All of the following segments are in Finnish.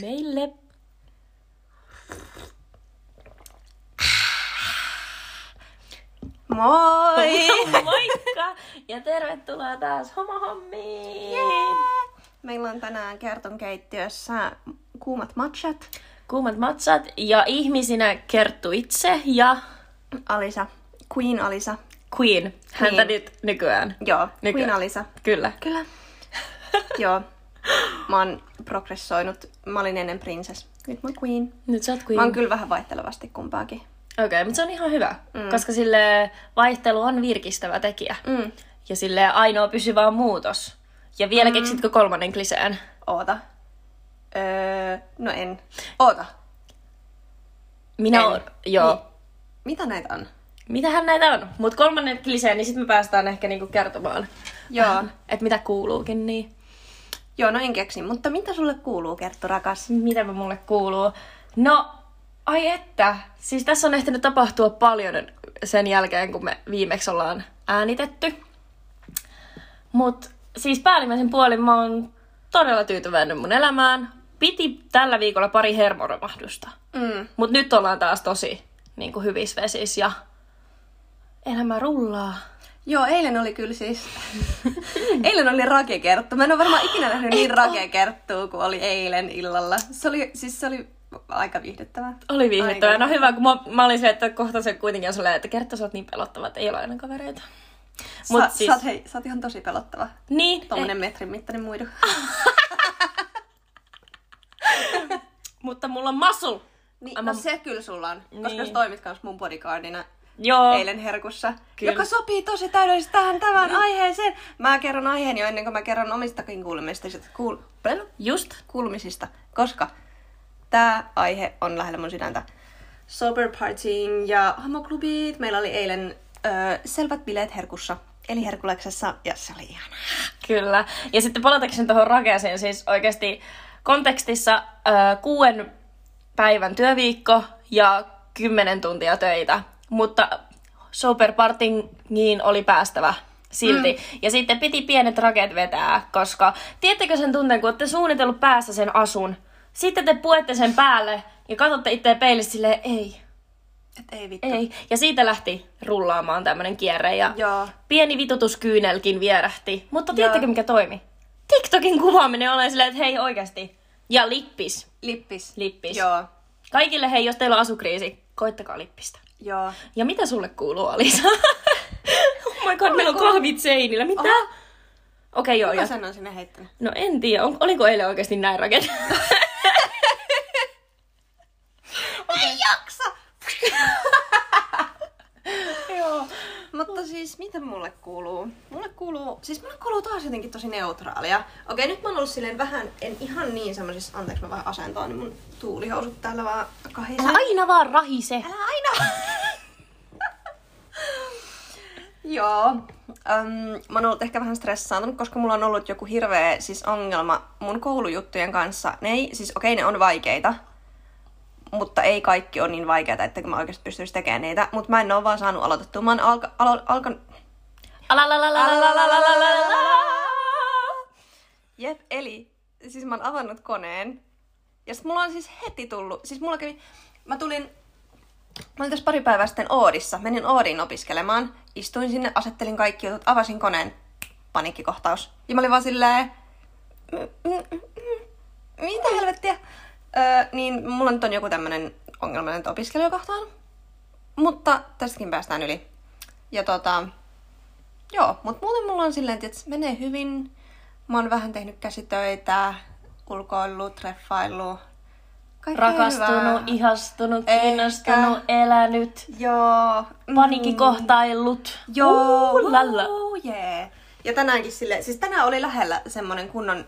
meille. Moi! Moikka! Ja tervetuloa taas homohommiin! Meillä on tänään Kerton keittiössä kuumat matchat. Kuumat matsat ja ihmisinä Kerttu itse ja Alisa, Queen Alisa. Queen. Häntä Queen. nyt nykyään. Joo, Nykyään. Queen Alisa. Kyllä. Kyllä. Joo. Mä oon progressoinut. Mä olin ennen princess. Nyt mä oon queen. Nyt sä oot Queen. Mä oon kyllä vähän vaihtelevasti kumpaakin. Okei, okay, mutta se on ihan hyvä, mm. koska sille vaihtelu on virkistävä tekijä. Mm. Ja sille ainoa pysyvä on muutos. Ja vielä mm. keksitkö kolmannen kliseen? Oota. Öö, no en. Oota. Minä En. oon, joo. Niin. Mitä näitä on? Mitähän näitä on? Mut kolmannen kliseen, niin sitten me päästään ehkä niinku kertomaan. Joo. Että mitä kuuluukin, niin Joo, no en keksi. Mutta mitä sulle kuuluu, Kerttu rakas? mitä mulle kuuluu? No, ai että. Siis tässä on ehtinyt tapahtua paljon sen jälkeen, kun me viimeksi ollaan äänitetty. Mut siis päällimmäisen puolin mä oon todella tyytyväinen mun elämään. Piti tällä viikolla pari hermoromahdusta. Mm. Mut nyt ollaan taas tosi niin kuin hyvissä vesissä ja elämä rullaa. Joo, eilen oli kyllä siis... eilen oli rakekerttu. Mä en ole varmaan ikinä nähnyt niin rakekerttua kuin oli eilen illalla. Se oli, siis se oli aika viihdyttävää. Oli viihdyttävää. Aika. No hyvä, kun mä, mä olin se, että kohta se kuitenkin on silleen, että kerta sä oot niin pelottava, että ei ole aina kavereita. Mut sä, siis... sä, oot, hei, sä oot ihan tosi pelottava. Niin, Tuommoinen metrin mittainen muidu. mutta mulla on muscle. niin, no se kyllä sulla on. Koska Niin. sä toimit kans mun bodyguardina Joo. eilen herkussa. Kyllä. Joka sopii tosi täydellisesti tähän tämän aiheeseen. Mä kerron aiheen jo ennen kuin mä kerron omistakin kuulumisista. Kuul... Just. kuulumisista, koska tämä aihe on lähellä mun sydäntä. Sober partying ja homoklubit. Meillä oli eilen ö, selvät bileet Herkussa, eli Herkuleksessa, ja se oli ihanaa. Kyllä. Ja sitten palatakseni tuohon rakeeseen, siis oikeasti kontekstissa äh, kuuden päivän työviikko ja kymmenen tuntia töitä. Mutta sober partingiin oli päästävä silti. Mm. Ja sitten piti pienet raket vetää, koska tiedättekö sen tunteen, kun olette suunnitellut päässä sen asun, sitten te puette sen päälle ja katsotte itseä peilistä silleen, ei, Et ei vittu. ei. Ja siitä lähti rullaamaan tämmönen kierre ja Joo. pieni vitutuskyynelkin vierähti. Mutta tiedättekö mikä toimi? TikTokin kuvaaminen oli silleen, että hei oikeasti. Ja lippis. Lippis. Lippis. Joo. Kaikille hei, jos teillä on asukriisi, koittakaa lippistä. Joo. Ja mitä sulle kuuluu, Alisa? oh my god, meillä on kahvit seinillä. Mitä? Oho. Okei, joo. Kuka Ja... sen on sinne heittänyt? No en tiedä, on, oliko eilen oikeasti näin raket? Ei jaksa! joo. Mutta siis, mitä mulle kuuluu? Mulle kuuluu, siis mulle kuuluu taas jotenkin tosi neutraalia. Okei, nyt mä oon ollut silleen vähän, en ihan niin semmosissa, anteeksi mä vähän asentoon, niin mun tuulihousut täällä vaan kahisee. Älä aina vaan rahise. Älä aina! Joo. Öm, mä oon ollut ehkä vähän stressaantunut, koska mulla on ollut joku hirveä siis ongelma mun koulujuttujen kanssa. Ne ei, siis okei, ne on vaikeita, mutta ei kaikki ole niin vaikeita, että mä oikeasti pystyisi tekemään niitä. Mutta mä en oo vaan saanut aloitettua. Mä oon alka, alkan... Jep, eli siis mä oon avannut koneen. Ja sit mulla on siis heti tullut, siis mulla kävi, mä tulin, mä olin tässä pari päivää sitten Oodissa, menin Oodiin opiskelemaan, istuin sinne, asettelin kaikki jutut, avasin koneen, paniikkikohtaus. Ja mä olin vaan silleen, "Mm, mm, mm, mm, mitä helvettiä? Öö, niin mulla nyt on joku tämmönen ongelma nyt opiskelijakohtaan. Mutta tästäkin päästään yli. Ja tota, joo, mutta muuten mulla on silleen, että menee hyvin. Mä oon vähän tehnyt käsitöitä, ulkoillut, treffaillut. Kaikkea Rakastunut, hyvää. ihastunut, Ehkä. kiinnostunut, elänyt, Joo. mm, paniikkikohtaillut. Joo, Uh, lalla. uh, yeah. Ja tänäänkin sille, siis tänään oli lähellä semmonen kunnon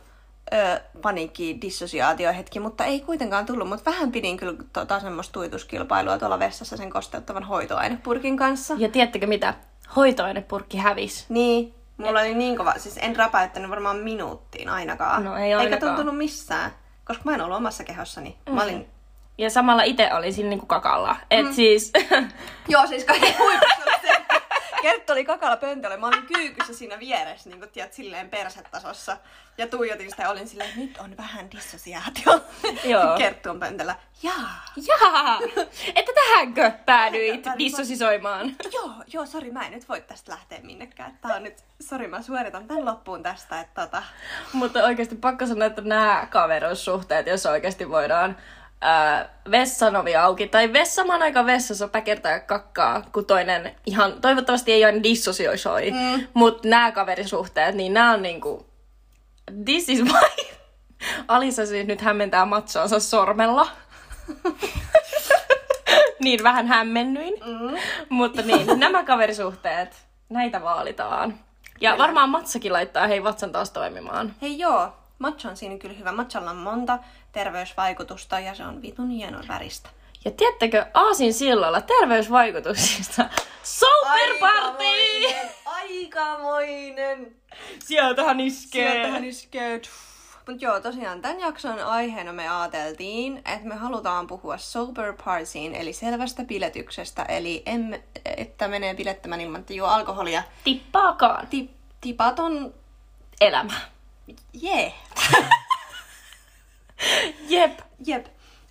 ö, paniikki, dissosiaatiohetki, mutta ei kuitenkaan tullut. Mutta vähän pidin kyllä tota semmoista tuituskilpailua tuolla vessassa sen kosteuttavan hoitoainepurkin kanssa. Ja tiedättekö mitä? Hoitoainepurkki hävis. Niin, mulla oli niin kova, siis en räpäyttänyt varmaan minuuttiin ainakaan. No, ei Eikä ainakaan. tuntunut missään, koska mä en ollut omassa kehossani. Mm. Mä olin, Ja samalla itse olin siinä niinku kakalla. Et siis... joo siis kaikki huipussa Kerttu oli kakalla pöntöllä. Mä olin kyykyssä siinä vieressä, niin kuin tiedät, silleen persetasossa. Ja tuijotin sitä ja olin silleen, että nyt on vähän dissosiaatio. Joo. Kerttu on pöntöllä. Jaa. Jaa! Että tähänkö päädyit Tähän dissosisoimaan? Joo, joo, sori, mä en nyt voi tästä lähteä minnekään. Tää on nyt, sori, mä suoritan tän loppuun tästä, että tota... Mutta oikeasti pakko sanoa, että nämä kaveruussuhteet, jos oikeasti voidaan ää, vessanovi auki, tai vessamaan aika vessassa päkertää kakkaa, kun toinen ihan, toivottavasti ei aina dissosioi, mm. mutta nämä kaverisuhteet, niin nämä on niinku, this is my... Alisa siis nyt hämmentää matsoansa sormella. niin vähän hämmennyin. Mm. Mutta niin, nämä kaverisuhteet, näitä vaalitaan. Ja varmaan Matsakin laittaa hei vatsan taas toimimaan. Hei joo, matcha on siinä kyllä hyvä. Matchalla on monta terveysvaikutusta ja se on vitun hienon väristä. Ja tiedättekö, Aasin sillalla terveysvaikutuksista Sober Party! Aikamoinen! Sieltähän iskee. Sieltähän iskee. Mutta joo, tosiaan tämän jakson aiheena me ajateltiin, että me halutaan puhua sober partyin, eli selvästä piletyksestä, eli emme, että menee bilettämään ilman, että juo alkoholia. Tippaakaan. Ti, tipaton, Elämä. jee, Jep. jep.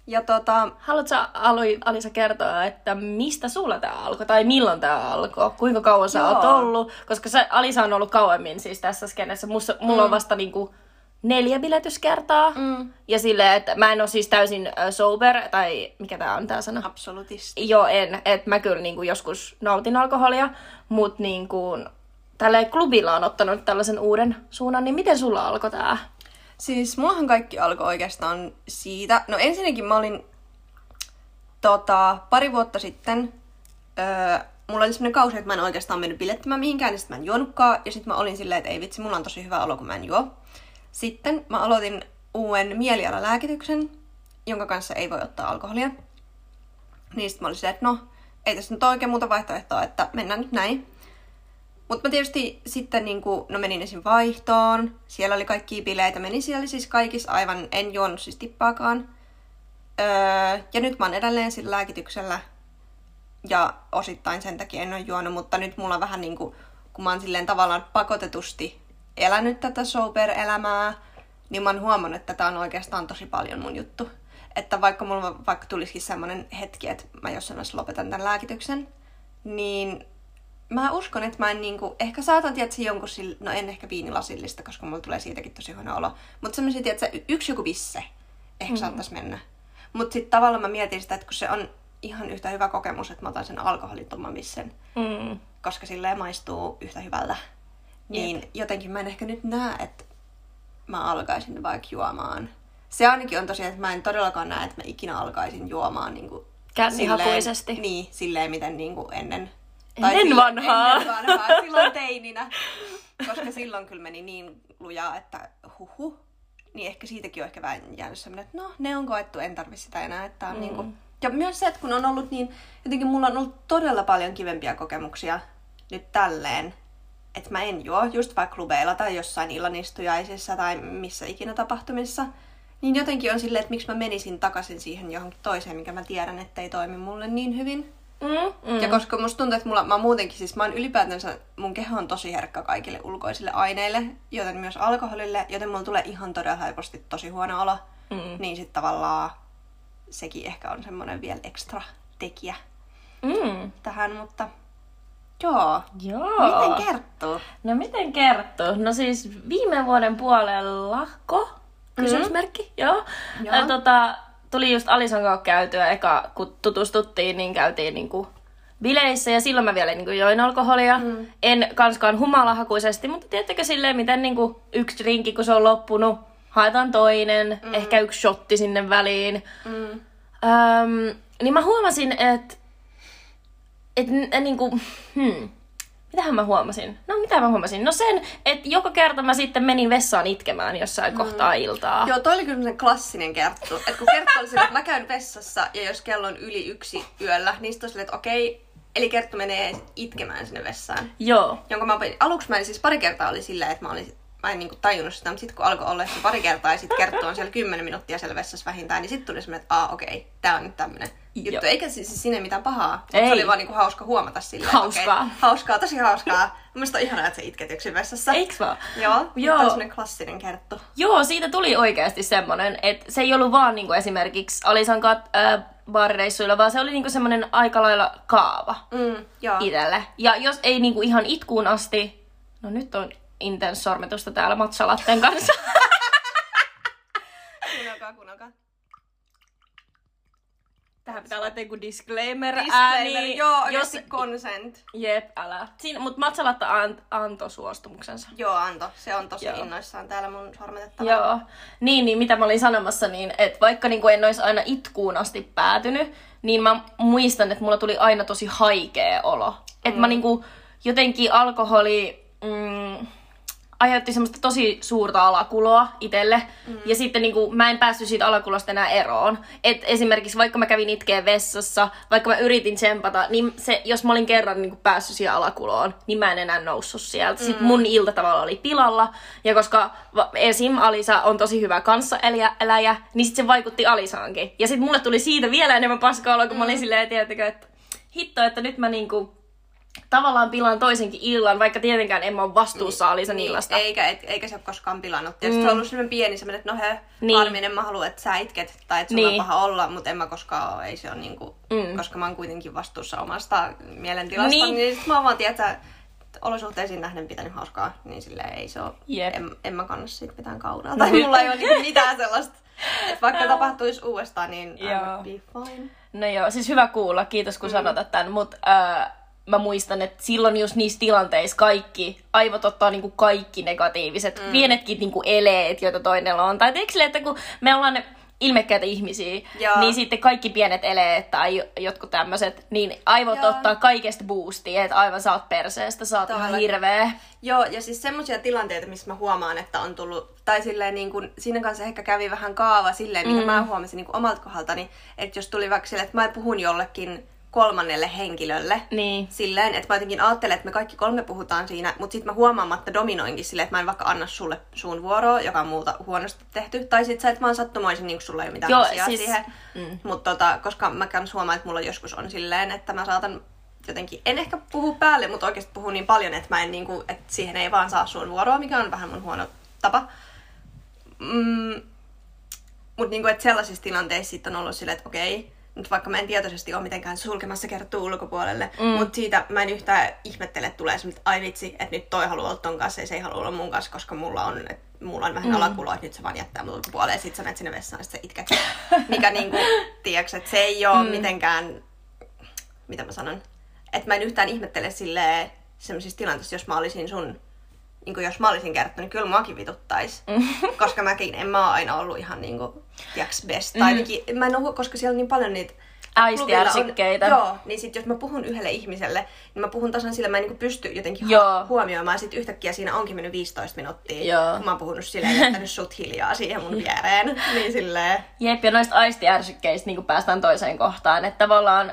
Ja tota, Haluatko Aloy, Alisa kertoa, että mistä sulla tää alkoi, tai milloin tää alkoi? Kuinka kauan sä Joo. oot ollut? Koska sä, Alisa on ollut kauemmin siis tässä skenessä. Musta, mulla on vasta niinku neljä biletyskertaa. Mm. Ja silleen, että mä en ole siis täysin sober, tai mikä tää on tää sana? absolutisti. Joo, en. Että mä kyllä niinku joskus nautin alkoholia, mutta niinku, tällä klubilla on ottanut tällaisen uuden suunnan, niin miten sulla alkoi tää? Siis mullahan kaikki alkoi oikeastaan siitä. No ensinnäkin mä olin tota, pari vuotta sitten, öö, mulla oli semmoinen kausi, että mä en oikeastaan mennyt bilettämään mihinkään, niin sit mä en juonutkaan. Ja sitten mä olin silleen, että ei vitsi, mulla on tosi hyvä olo, kun mä en juo. Sitten mä aloitin uuden mielialalääkityksen, jonka kanssa ei voi ottaa alkoholia. Niin sit mä olin silleen, että no, ei tässä nyt oikein muuta vaihtoehtoa, että mennään nyt näin. Mutta mä tietysti sitten niin kuin, no menin esim. vaihtoon, siellä oli kaikki bileitä, menin siellä siis kaikissa aivan, en juonut siis tippaakaan. Öö, ja nyt mä oon edelleen sillä lääkityksellä ja osittain sen takia en ole juonut, mutta nyt mulla on vähän niin kuin, kun mä oon silleen tavallaan pakotetusti elänyt tätä sober-elämää, niin mä oon huomannut, että tämä on oikeastaan tosi paljon mun juttu. Että vaikka mulla vaikka tulisikin semmoinen hetki, että mä jossain lopetan tämän lääkityksen, niin mä uskon, että mä en niinku, ehkä saatan tietää jonkun, sille, no en ehkä viinilasillista, koska mulla tulee siitäkin tosi huono olo. Mutta semmoisia, tiedätkö, yksi joku visse ehkä mm. saattaisi mennä. Mutta sitten tavallaan mä mietin sitä, että kun se on ihan yhtä hyvä kokemus, että mä otan sen alkoholittoman vissen, Mm. koska silleen maistuu yhtä hyvältä. Niin Jep. jotenkin mä en ehkä nyt näe, että mä alkaisin vaikka juomaan. Se ainakin on tosiaan, että mä en todellakaan näe, että mä ikinä alkaisin juomaan niin kuin Kännihakuisesti. Silleen, niin, silleen miten niin kuin ennen. Ennen silloin- vanhaa. Ennen vanhaa, silloin teininä. Koska silloin kyllä meni niin lujaa, että huhu. Niin ehkä siitäkin on ehkä vähän jäänyt semmoinen, että no, ne on koettu, en tarvi sitä enää. Että on mm. niin kuin... Ja myös se, että kun on ollut niin, jotenkin mulla on ollut todella paljon kivempiä kokemuksia nyt tälleen, että mä en juo just vaikka klubeilla tai jossain illanistujaisissa tai missä ikinä tapahtumissa. Niin jotenkin on silleen, että miksi mä menisin takaisin siihen johonkin toiseen, mikä mä tiedän, että ei toimi mulle niin hyvin. Mm, mm. Ja koska musta tuntuu, että mulla, mä muutenkin, siis mä oon ylipäätänsä, mun keho on tosi herkkä kaikille ulkoisille aineille, joten myös alkoholille, joten mulla tulee ihan todella helposti tosi huono olo. Mm. Niin sit tavallaan sekin ehkä on semmonen vielä ekstra tekijä Mm. tähän, mutta joo. Joo. Miten kertoo? No miten kertoo? No siis viime vuoden puolella, ko? Kysymysmerkki, mm. joo. Joo. Ja, tota, tuli just Alisan kanssa käytyä, eka kun tutustuttiin, niin käytiin niinku bileissä ja silloin mä vielä niinku join alkoholia. Mm. En kanskaan humalahakuisesti, mutta tiedättekö silleen, miten niinku yksi drinki, kun se on loppunut, haetaan toinen, mm. ehkä yksi shotti sinne väliin. Mm. Öm, niin mä huomasin, että et, n- niinku, hmm, mitähän mä huomasin? No mitä mä huomasin? No sen, että joka kerta mä sitten menin vessaan itkemään jossain mm. kohtaa iltaa. Joo, toi oli kyllä klassinen kerttu. Että kun kerttu oli silleen, että mä käyn vessassa ja jos kello on yli yksi yöllä, niin sitten että okei, eli kerttu menee itkemään sinne vessaan. Joo. Jonka mä opin, aluksi mä en siis pari kertaa oli silleen, että mä olin, mä en niinku tajunnut sitä, mutta sitten kun alkoi olla se pari kertaa ja sitten kertoo on siellä 10 minuuttia siellä vessassa vähintään, niin sitten tuli semmoinen, että aa okei, okay, tää on nyt tämmönen juttu. Joo. Eikä siis sinne mitään pahaa, Ei. se oli vaan niinku hauska huomata silleen. Hauskaa. Okay, hauskaa, tosi hauskaa. Mielestäni on ihanaa, että sä itket yksin vessassa. Eiks vaan? Joo, Joo. Tämä on semmoinen klassinen kerttu. Joo, siitä tuli oikeasti semmonen, että se ei ollut vaan niinku esimerkiksi Alisan kat, äh, baarireissuilla, vaan se oli niinku semmonen aika lailla kaava Mm, joo. itselle. Ja jos ei niinku ihan itkuun asti, no nyt on intens sormetusta täällä matsalatten kanssa. Kuunnelkaa, kuunnelkaa. Tähän pitää laittaa joku disclaimer, Disclaimer, ääni. joo, jos, consent. Jep, älä. Siinä, mutta matsalatta an, antoi suostumuksensa. Joo, Anto, se on tosi Joo. innoissaan täällä mun sormetettava. Joo. Niin, niin mitä mä olin sanomassa, niin että vaikka niin en olisi aina itkuun asti päätynyt, niin mä muistan, että mulla tuli aina tosi haikea olo. Että mä niinku jotenkin alkoholi mm, aiheutti semmoista tosi suurta alakuloa itselle. Mm. Ja sitten niinku, mä en päässyt siitä alakulosta enää eroon. Et esimerkiksi vaikka mä kävin itkeen vessassa, vaikka mä yritin tsempata, niin se, jos mä olin kerran niinku päässyt siihen alakuloon, niin mä en enää noussut sieltä. Sitten mun ilta tavalla oli pilalla. Ja koska esim. Alisa on tosi hyvä kanssaeläjä, niin sitten se vaikutti Alisaankin. Ja sitten mulle tuli siitä vielä enemmän paskaa kun mä olin silleen, tiedättekö, että hitto, että nyt mä niinku tavallaan pilaan toisenkin illan, vaikka tietenkään en mä ole vastuussa Alisan illasta. Eikä, et, eikä se ole koskaan pilannut. Tietysti mm. se on ollut semmoinen pieni semmoinen, että no hö, Niin. niin. harminen, mä haluan, että sä itket tai että sulla Niin. on paha olla, mutta en mä koskaan ole, ei se ole niinku, mm. koska mä oon kuitenkin vastuussa omasta mielentilasta, Niin. niin, niin sit mä oon vaan, tiedätkö, olosuhteisiin nähden pitänyt hauskaa, niin silleen ei se ole, Jep. en, en mä kanna siitä mitään kaunaa. Tai mulla ei ole niinku mitään sellaista, että vaikka tapahtuisi uudestaan, niin I would be fine. No joo, siis hyvä kuulla, kiitos kun mm. sanotat tämän, mutta äh, mä muistan, että silloin just niissä tilanteissa kaikki, aivot ottaa niinku kaikki negatiiviset, mm. pienetkin niinku eleet, joita toinen on. Tai silleen, että kun me ollaan ilmekkäitä ihmisiä, Joo. niin sitten kaikki pienet eleet tai jo- jotkut tämmöiset, niin aivot Joo. ottaa kaikesta boostia, että aivan sä oot perseestä, sä oot ihan hirveä. Joo, ja siis semmoisia tilanteita, missä mä huomaan, että on tullut, tai silleen niin kuin, siinä kanssa ehkä kävi vähän kaava silleen, mitä mm. mä huomasin niin kuin omalta kohdaltani, että jos tuli vaikka silleen, että mä puhun jollekin kolmannelle henkilölle, Niin. silleen, että mä jotenkin ajattelen, että me kaikki kolme puhutaan siinä, mutta sitten mä huomaamatta dominoinkin silleen, että mä en vaikka anna sulle suun vuoroa, joka on muuta huonosti tehty, tai sitten sä et vaan sattumoisin, niin sulla ei ole mitään Joo, asiaa siis- siihen. mm. Mutta tota, koska mä kans huomaan, että mulla joskus on silleen, että mä saatan jotenkin, en ehkä puhu päälle, mutta oikeasti puhun niin paljon, että mä en niinku, että siihen ei vaan saa suun vuoroa, mikä on vähän mun huono tapa. Mm, mutta niinku, että sellaisissa tilanteissa sitten on ollut silleen, että okei, nyt vaikka mä en tietoisesti ole mitenkään sulkemassa kertoo ulkopuolelle, mm. mutta siitä mä en yhtään ihmettele, että tulee semmoinen, että ai vitsi, että nyt toi haluaa olla ton kanssa ja se ei halua olla mun kanssa, koska mulla on, että mulla on vähän mm. alakuloa, että nyt se vaan jättää mut ulkopuolelle ja sit sä menet sinne vessaan ja sit sä itket. Mikä niinku, tiedätkö, että se ei ole mm. mitenkään, mitä mä sanon, että mä en yhtään ihmettele silleen semmoisissa tilanteissa, jos mä olisin sun niin kuin jos mä olisin kertonut, niin kyllä muakin vituttais. koska mäkin en mä oon aina ollut ihan niinku, tiiäks, best. Tai ainakin, mä en oo, koska siellä on niin paljon niitä on- Joo, niin sit jos mä puhun yhdelle ihmiselle, niin mä puhun tasan sillä, mä en niinku pysty jotenkin Joo. hu- huomioimaan. Sit yhtäkkiä siinä onkin mennyt 15 minuuttia. Joo. Kun mä oon puhunut silleen, jättänyt sut hiljaa siihen mun viereen. Niin silleen, Jep, ja noista aistiärsykkeistä niin päästään toiseen kohtaan. Että tavallaan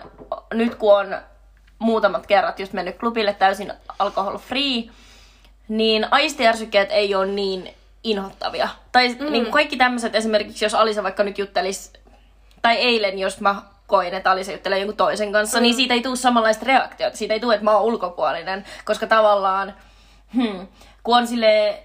nyt kun on muutamat kerrat just mennyt klubille täysin alcohol free, niin aistiärsykkeet ei ole niin inhottavia. Tai mm. niin kaikki tämmöiset esimerkiksi, jos Alisa vaikka nyt juttelis, tai eilen, jos mä koin, että Alisa juttelee jonkun toisen kanssa, mm. niin siitä ei tule samanlaista reaktiota. Siitä ei tule, että mä oon ulkopuolinen, koska tavallaan, hmm, kun on sille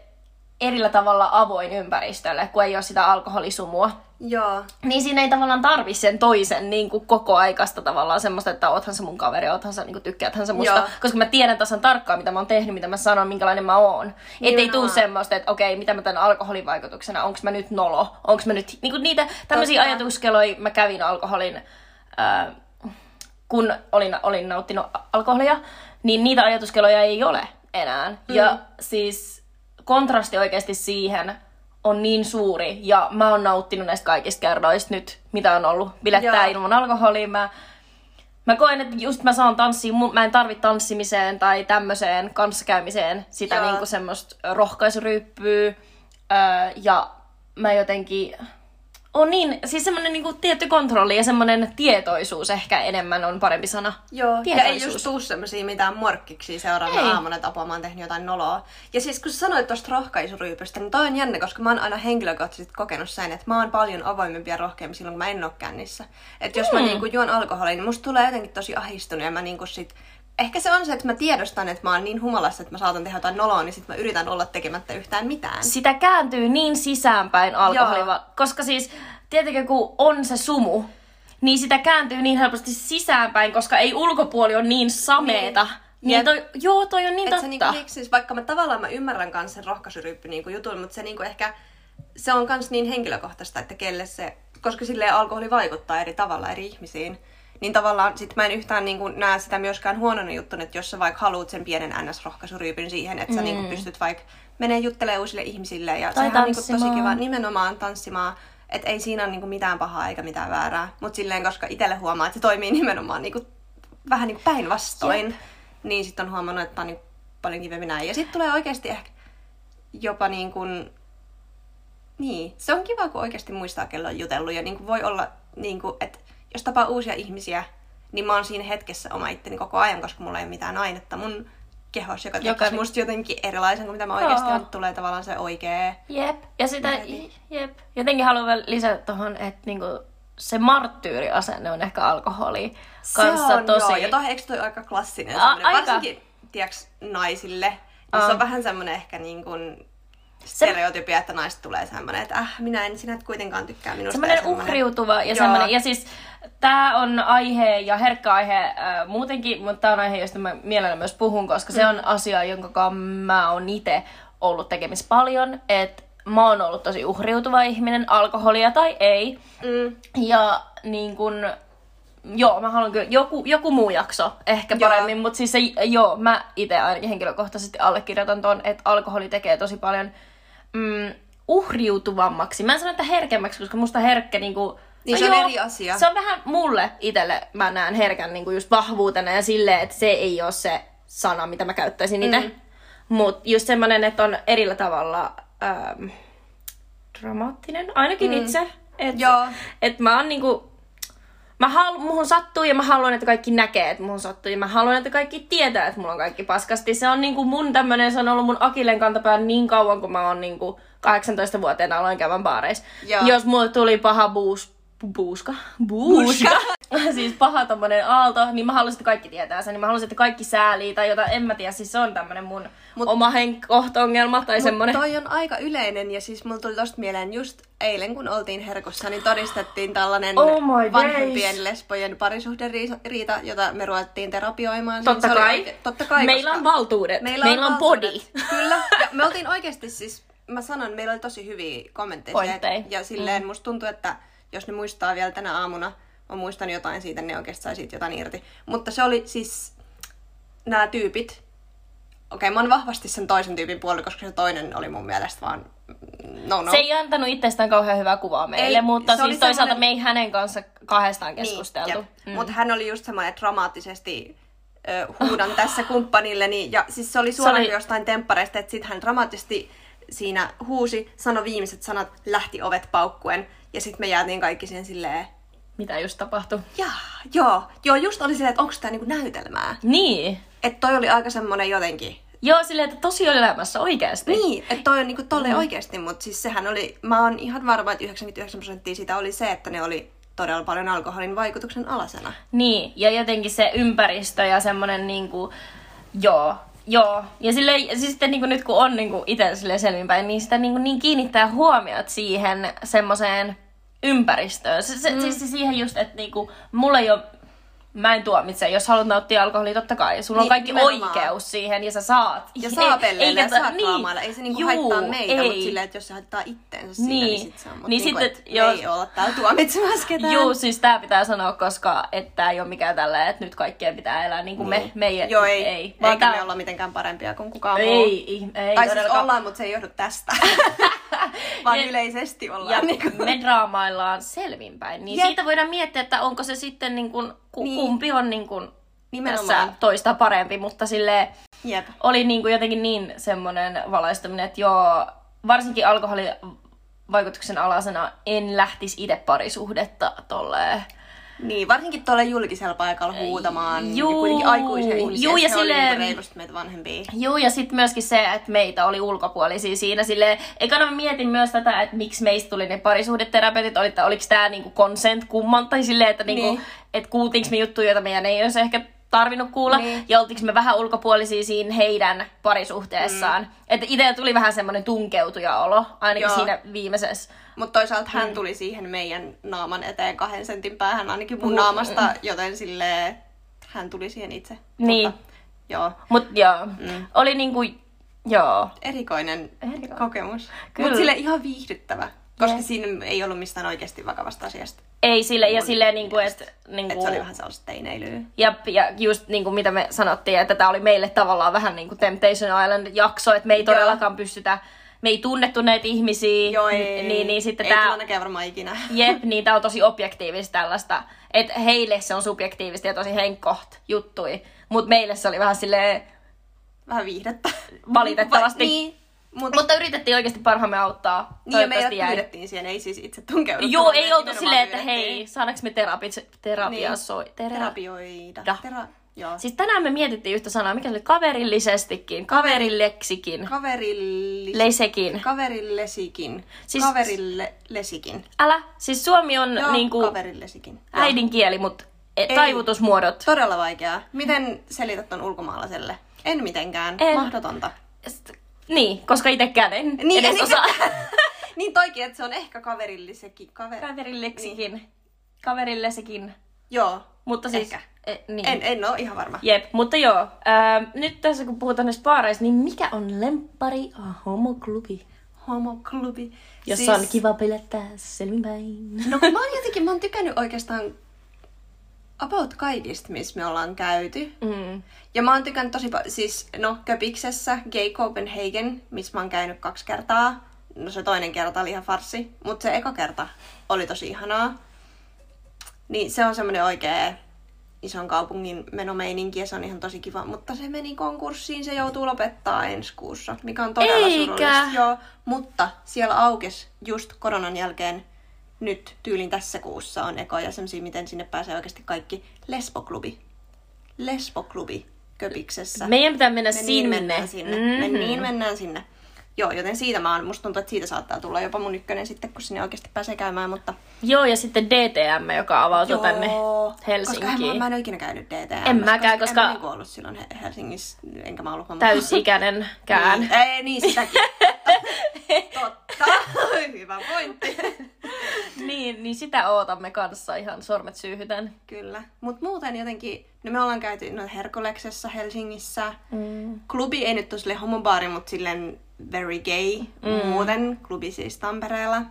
erillä tavalla avoin ympäristölle, kun ei ole sitä alkoholisumua, joo. niin siinä ei tavallaan tarvi sen toisen niin kuin koko aikasta tavallaan semmoista, että oothan sä mun kaveri, oothan sä, niin kuin tykkääthän sä musta. Joo. Koska mä tiedän tasan tarkkaan, mitä mä oon tehnyt, mitä mä sanon, minkälainen mä oon. Et ei tuu Nimenomaan. semmoista, että okei, mitä mä tämän alkoholin vaikutuksena, onks mä nyt nolo, onks mä nyt... Niin kuin niitä tämmöisiä Totta. ajatuskeloja mä kävin alkoholin... Ää, kun olin, olin nauttinut alkoholia, niin niitä ajatuskeloja ei ole enää. Mm. Ja siis kontrasti oikeasti siihen on niin suuri. Ja mä oon nauttinut näistä kaikista kerroista nyt, mitä on ollut bilettää Joo. ilman alkoholia. Mä, mä koen, että just mä saan tanssia, mä en tarvi tanssimiseen tai tämmöiseen kanssakäymiseen sitä Joo. niinku semmoista rohkaisuryyppyä. Öö, ja mä jotenkin on niin, siis semmoinen niinku tietty kontrolli ja semmoinen tietoisuus ehkä enemmän on parempi sana. Joo, ja ei just tuu semmosia mitään morkkiksi seuraavana Ei. aamuna, mä oon tehnyt jotain noloa. Ja siis kun sä sanoit tosta rohkaisuryypystä, niin toi on jännä, koska mä oon aina henkilökohtaisesti kokenut sen, että mä oon paljon avoimempi ja rohkeampi silloin, kun mä en oo kännissä. Että jos mä Mm. niinku juon alkoholia, niin musta tulee jotenkin tosi ahistunut ja mä niinku sit... Ehkä se on se, että mä tiedostan, että mä oon niin humalassa, että mä saatan tehdä jotain noloa, niin sit mä yritän olla tekemättä yhtään mitään. Sitä kääntyy niin sisäänpäin alkoholi, Joo. koska siis tietenkin kun on se sumu, niin sitä kääntyy niin helposti sisäänpäin, koska ei ulkopuoli ole niin sameeta. Niin, niin toi, joo, toi on niin Et totta. se niinku, siis vaikka mä tavallaan mä ymmärrän kanssa sen rohkaisuryyppy niinku jutun, mutta se niinku ehkä, se on kans niin henkilökohtaista, että kelle se, koska silleen alkoholi vaikuttaa eri tavalla eri ihmisiin. Niin tavallaan sit mä en yhtään niinku näe sitä myöskään huonona juttuna, että jos sä vaikka haluat sen pienen NS-rohkaisuryypyn siihen, että sä niinku pystyt vaikka menee juttelemaan uusille ihmisille ja Tai sehän on niinku tosi kiva nimenomaan tanssimaan. Että ei siinä ole niinku mitään pahaa eikä mitään väärää. Mutta silleen, koska itselle huomaa, että se toimii nimenomaan niinku, vähän niinku päinvastoin, niin sitten on huomannut, että on niinku paljon kivempi näin. Ja sitten tulee oikeasti ehkä jopa niin kuin... Niin, se on kiva, kun oikeasti muistaa, kello on jutellut. Ja niin kuin voi olla, niin kuin, että jos tapaa uusia ihmisiä, niin mä oon siinä hetkessä oma itteni koko ajan, koska mulla ei ole mitään ainetta mun kehossa, joka Joka- tekee musta jotenkin erilaisen kuin mitä mä oikeasti on. Tulee tavallaan se oikea. Jep. Ja sitä, Mieti. jep. Jotenkin haluan vielä lisätä tuohon, että niinku se marttyyriasenne on ehkä alkoholi kanssa se on, tosi... Joo. Ja toi, eikö toi aika klassinen? A- aika. Varsinkin, tiedäks, naisille. Niin se on vähän semmoinen ehkä niin kuin stereotypia, että naista tulee semmoinen, että äh, minä en, sinä et kuitenkaan tykkää minusta. Semmoinen uhriutuva ja semmoinen, ja siis tämä on aihe ja herkkä aihe äh, muutenkin, mutta tämä on aihe, josta mä mielelläni myös puhun, koska se on asia, jonka mä oon itse ollut tekemisissä paljon, että mä oon ollut tosi uhriutuva ihminen, alkoholia tai ei, Mm. ja niin kun, joo, mä haluan kyllä, joku, joku muu jakso ehkä Joo. paremmin, mutta siis se, joo, mä itse ainakin henkilökohtaisesti allekirjoitan ton, että alkoholi tekee tosi paljon mm, uhriutuvammaksi. Mä en sano, että herkemmäksi, koska musta herkkä niinku... Niin, se on eri asia. Se on vähän mulle itelle, mä näen herkän niinku just vahvuutena ja silleen, että se ei ole se sana, mitä mä käyttäisin itse. Mm. Mut just semmonen, että on erillä tavalla ähm, dramaattinen, ainakin mm. itse. Et, Joo. Et mä oon niinku... Mä halu, muhun sattuu ja mä haluan, että kaikki näkee, että muhun sattuu. Ja mä haluan, että kaikki tietää, että mulla on kaikki paskasti. Se on niinku mun tämmönen, se on ollut mun akilleen kantapää niin kauan, kun mä oon niinku 18-vuotiaana aloin käymään baareissa. Joo. Jos mulle tuli paha buus, buuska? Buuska. siis paha tommonen aalto, niin mä haluaisin, että kaikki tietää sen. Niin mä haluaisin, että kaikki säälii tai jotain, en mä tiedä. Siis se on tämmönen mun Mut- oma henkkohto-ongelma tai Mut semmonen. toi on aika yleinen ja siis mulla tuli tosta mieleen just eilen, kun oltiin herkussa, niin todistettiin tällainen Oh vanhempien days. lesbojen parisuhderiita, jota me ruvettiin terapioimaan. Totta Se oli kai. oike- totta kai, Meillä on valtuudet. Meillä, Meillä on body. Kyllä. Ja me oltiin oikeasti siis, mä sanon, meillä oli tosi hyviä kommentteja. Pointteja. Ja silleen musta tuntuu, että jos ne muistaa vielä tänä aamuna, mä muistan jotain siitä, ne oikeasti sai siitä jotain irti. Mutta se oli siis, nämä tyypit, okei mä oon vahvasti sen toisen tyypin puolella, koska se toinen oli mun mielestä vaan no no. Se ei antanut itsestään kauhean hyvää kuvaa meille, Ei, mutta siis toisaalta semmonen- me ei hänen kanssa kahdestaan keskusteltu. Niin, Mutta hän oli just semmoinen dramaattisesti ö, huudan tässä kumppanilleni. Ja siis se oli suoraan oli- jostain temppareista, että sitten hän dramaattisesti siinä huusi, sanoi viimeiset sanat, lähti ovet paukkuen. Ja sitten me jäätiin kaikki siihen silleen, Mitä just tapahtui. jaa, joo, joo, just oli silleen, että onko tämä niinku näytelmää. Niin. Että toi oli aika semmonen jotenkin, Joo, silleen, että tosi elämässä oikeasti. Niin, että toi on niinku tolleen mm. oikeasti, mutta siis sehän oli, mä oon ihan varma, että 99 prosenttia siitä oli se, että ne oli todella paljon alkoholin vaikutuksen alasena. Niin, ja jotenkin se ympäristö ja semmonen niinku, joo, joo. Ja sille, siis sitten niinku nyt kun on niinku itse silleen selvinpäin, niin sitä niinku niin kiinnittää huomiot siihen semmoiseen ympäristöön. Se, se, mm. Siis siihen just, että niinku, mulla ei ole Mä en tuomitse, jos haluat nauttia alkoholia, totta kai. Sulla on Niin, kaikki nimenomaan. oikeus siihen ja sä saat. Ja saa pelleillä ja saa klaamailla. Ei se niinku Juu, haittaa meitä, ei. mutta silleen, että jos se haittaa itteensä siinä, niin, Niin. sit se on. Mut Niin niinku, sitten, jos- ei olla täällä tuomitsemassa ketään. Juu, siis tää pitää sanoa, koska että ei ole mikään tällä, että nyt kaikkien pitää elää niin kuin me, me ei, Joo, ei. ei. Vaan Eikä me olla mitenkään parempia kuin kukaan muu. Ei, ei, ei Tai siis ollaan, mutta se ei johdu tästä. Vaan Ja- yleisesti Ja ollaan. niinku. me draamaillaan selvinpäin. Niin siitä voidaan miettiä, että onko se sitten niin kuin, ku, Niin. kumpi on niin kuin Nimenomaan. tässä toista parempi, mutta sille Jep. oli niin kuin jotenkin niin semmoinen valaistuminen, että joo, varsinkin alkoholi vaikutuksen alasena en lähtisi itse parisuhdetta tolleen. Niin, varsinkin tuolla julkisella paikalla huutamaan. Juu, ja kuitenkin aikuisia ihmisiä. juu, ja se oli niinku meitä vanhempia. Joo, ja sitten myöskin se, että meitä oli ulkopuolisia siinä. Silleen, ekana mä mietin myös tätä, että miksi meistä tuli ne parisuhdeterapeutit, oli, että oliko tämä niinku consent kumman, tai silleen, että niinku, Niin. et kuultiinko me juttuja, joita meidän ei olisi ehkä tarvinnut kuulla, Niin. ja oltiinko me vähän ulkopuolisia siinä heidän parisuhteessaan. Mm. Että itse tuli vähän semmoinen tunkeutuja olo, ainakin Joo. siinä viimeisessä. Mutta toisaalta Mm. hän tuli siihen meidän naaman eteen kahden sentin päähän ainakin mun Mu- naamasta, joten sille hän tuli siihen itse. Niin. Mutta, joo, Mut joo, mm. oli niinku, joo. erikoinen Erikoinen. kokemus. Mutta sille ihan viihdyttävä, koska Jep. siinä ei ollut mistään oikeasti vakavasta asiasta. Ei sille, ja silleen niinku, että Et niinku, se oli vähän sellaista teineilyä. Ja, ja just niin kuin mitä me sanottiin, että tämä oli meille tavallaan vähän niin kuin Temptation Island-jakso, että me ei todellakaan pystytä, me ei tunnettu näitä ihmisiä, Joo, ei, niin, niin sitten ei tämä, tulla näkee varmaan ikinä. jep, niin tämä on tosi objektiivista tällaista, että heille se on subjektiivista ja tosi henkkoht juttui, mutta meille se oli vähän silleen, Vähän viihdettä. Valitettavasti. Va- niin, mut, mutta yritettiin oikeasti parhaamme auttaa, niin ja meidät Toivottavasti jäi. pyydettiin siihen, ei siis itse tunkeuduttu. Joo, ei oltu silleen, että hei, saadaanko me terapi, terapia, Niin. soi, tera, Terapioida. Da. Tera, joo. Siis tänään me mietittiin yhtä sanaa, mikä oli kaverillisestikin, kaverilleksikin, Kaverillis... leisekin. Kaverillesikin. Siis-. Kaverillesikin. Älä, siis suomi on Joo, niinku kaverillesikin. Äidinkieli, mutta Ei. taivutusmuodot. Todella vaikeaa. Miten selität ton ulkomaalaiselle? En mitenkään. En. Mahdotonta. Niin, koska itsekään en Niin, edes osaa. niin toikin, että se on ehkä kaverillisekin. Kaver... Kaverilleksikin. Niin. Kaverillesikin. Joo. Mutta siis... Ehkä. E, niin. En, en ole ihan varma. Jep, mutta joo. Ää, nyt tässä kun puhutaan näistä baareista, niin mikä on lempari homoklubi? Homoklubi. Jossa Siis- on kiva pilettää selvinpäin. No kun mä oon jotenkin, mä oon tykännyt oikeastaan about kaikista, missä me ollaan käyty. Mm. Ja mä oon tykännyt tosi paljon, siis no Köpiksessä, Gay Copenhagen, missä mä oon käynyt kaksi kertaa. No se toinen kerta oli ihan farsi, mutta se eka kerta oli tosi ihanaa. Niin se on semmoinen oikea ison kaupungin menomeininki ja se on ihan tosi kiva. Mutta se meni konkurssiin, se joutuu lopettaa ensi kuussa, mikä on todella Eikä. surullista. Joo, mutta siellä aukes just koronan jälkeen nyt tyylin tässä kuussa on ekoja semmosia, miten sinne pääsee oikeasti kaikki. Lesboklubi. Lesboklubi Köpiksessä. Meidän pitää mennä Me sinne. niin mennään sinne. Mm-hmm. Me Mhm. niin mennään sinne. Joo, joten siitä mä oon, musta tuntuu, että siitä saattaa tulla jopa mun ykkönen sitten, kun sinne oikeasti pääsee käymään, mutta... Joo, ja sitten DTM, joka avautui tänne Koska Helsinkiin. mä, en ole ikinä käynyt DTM. En mäkään, koska- En mä niinku ollut silloin He- Helsingissä, enkä mä ollut Täysikäinen kään. Niin, ei, niin sitäkin. Totta. Hyvä pointti. Niin, niin sitä ootamme kanssa ihan sormet syyhytän. Kyllä. Mutta muuten jotenkin, no me ollaan käyty no Herkuleksessa Helsingissä. Mm. Klubi ei nyt ole silleen homobaari, mutta silleen very gay mm. muuten. Klubi siis Tampereella.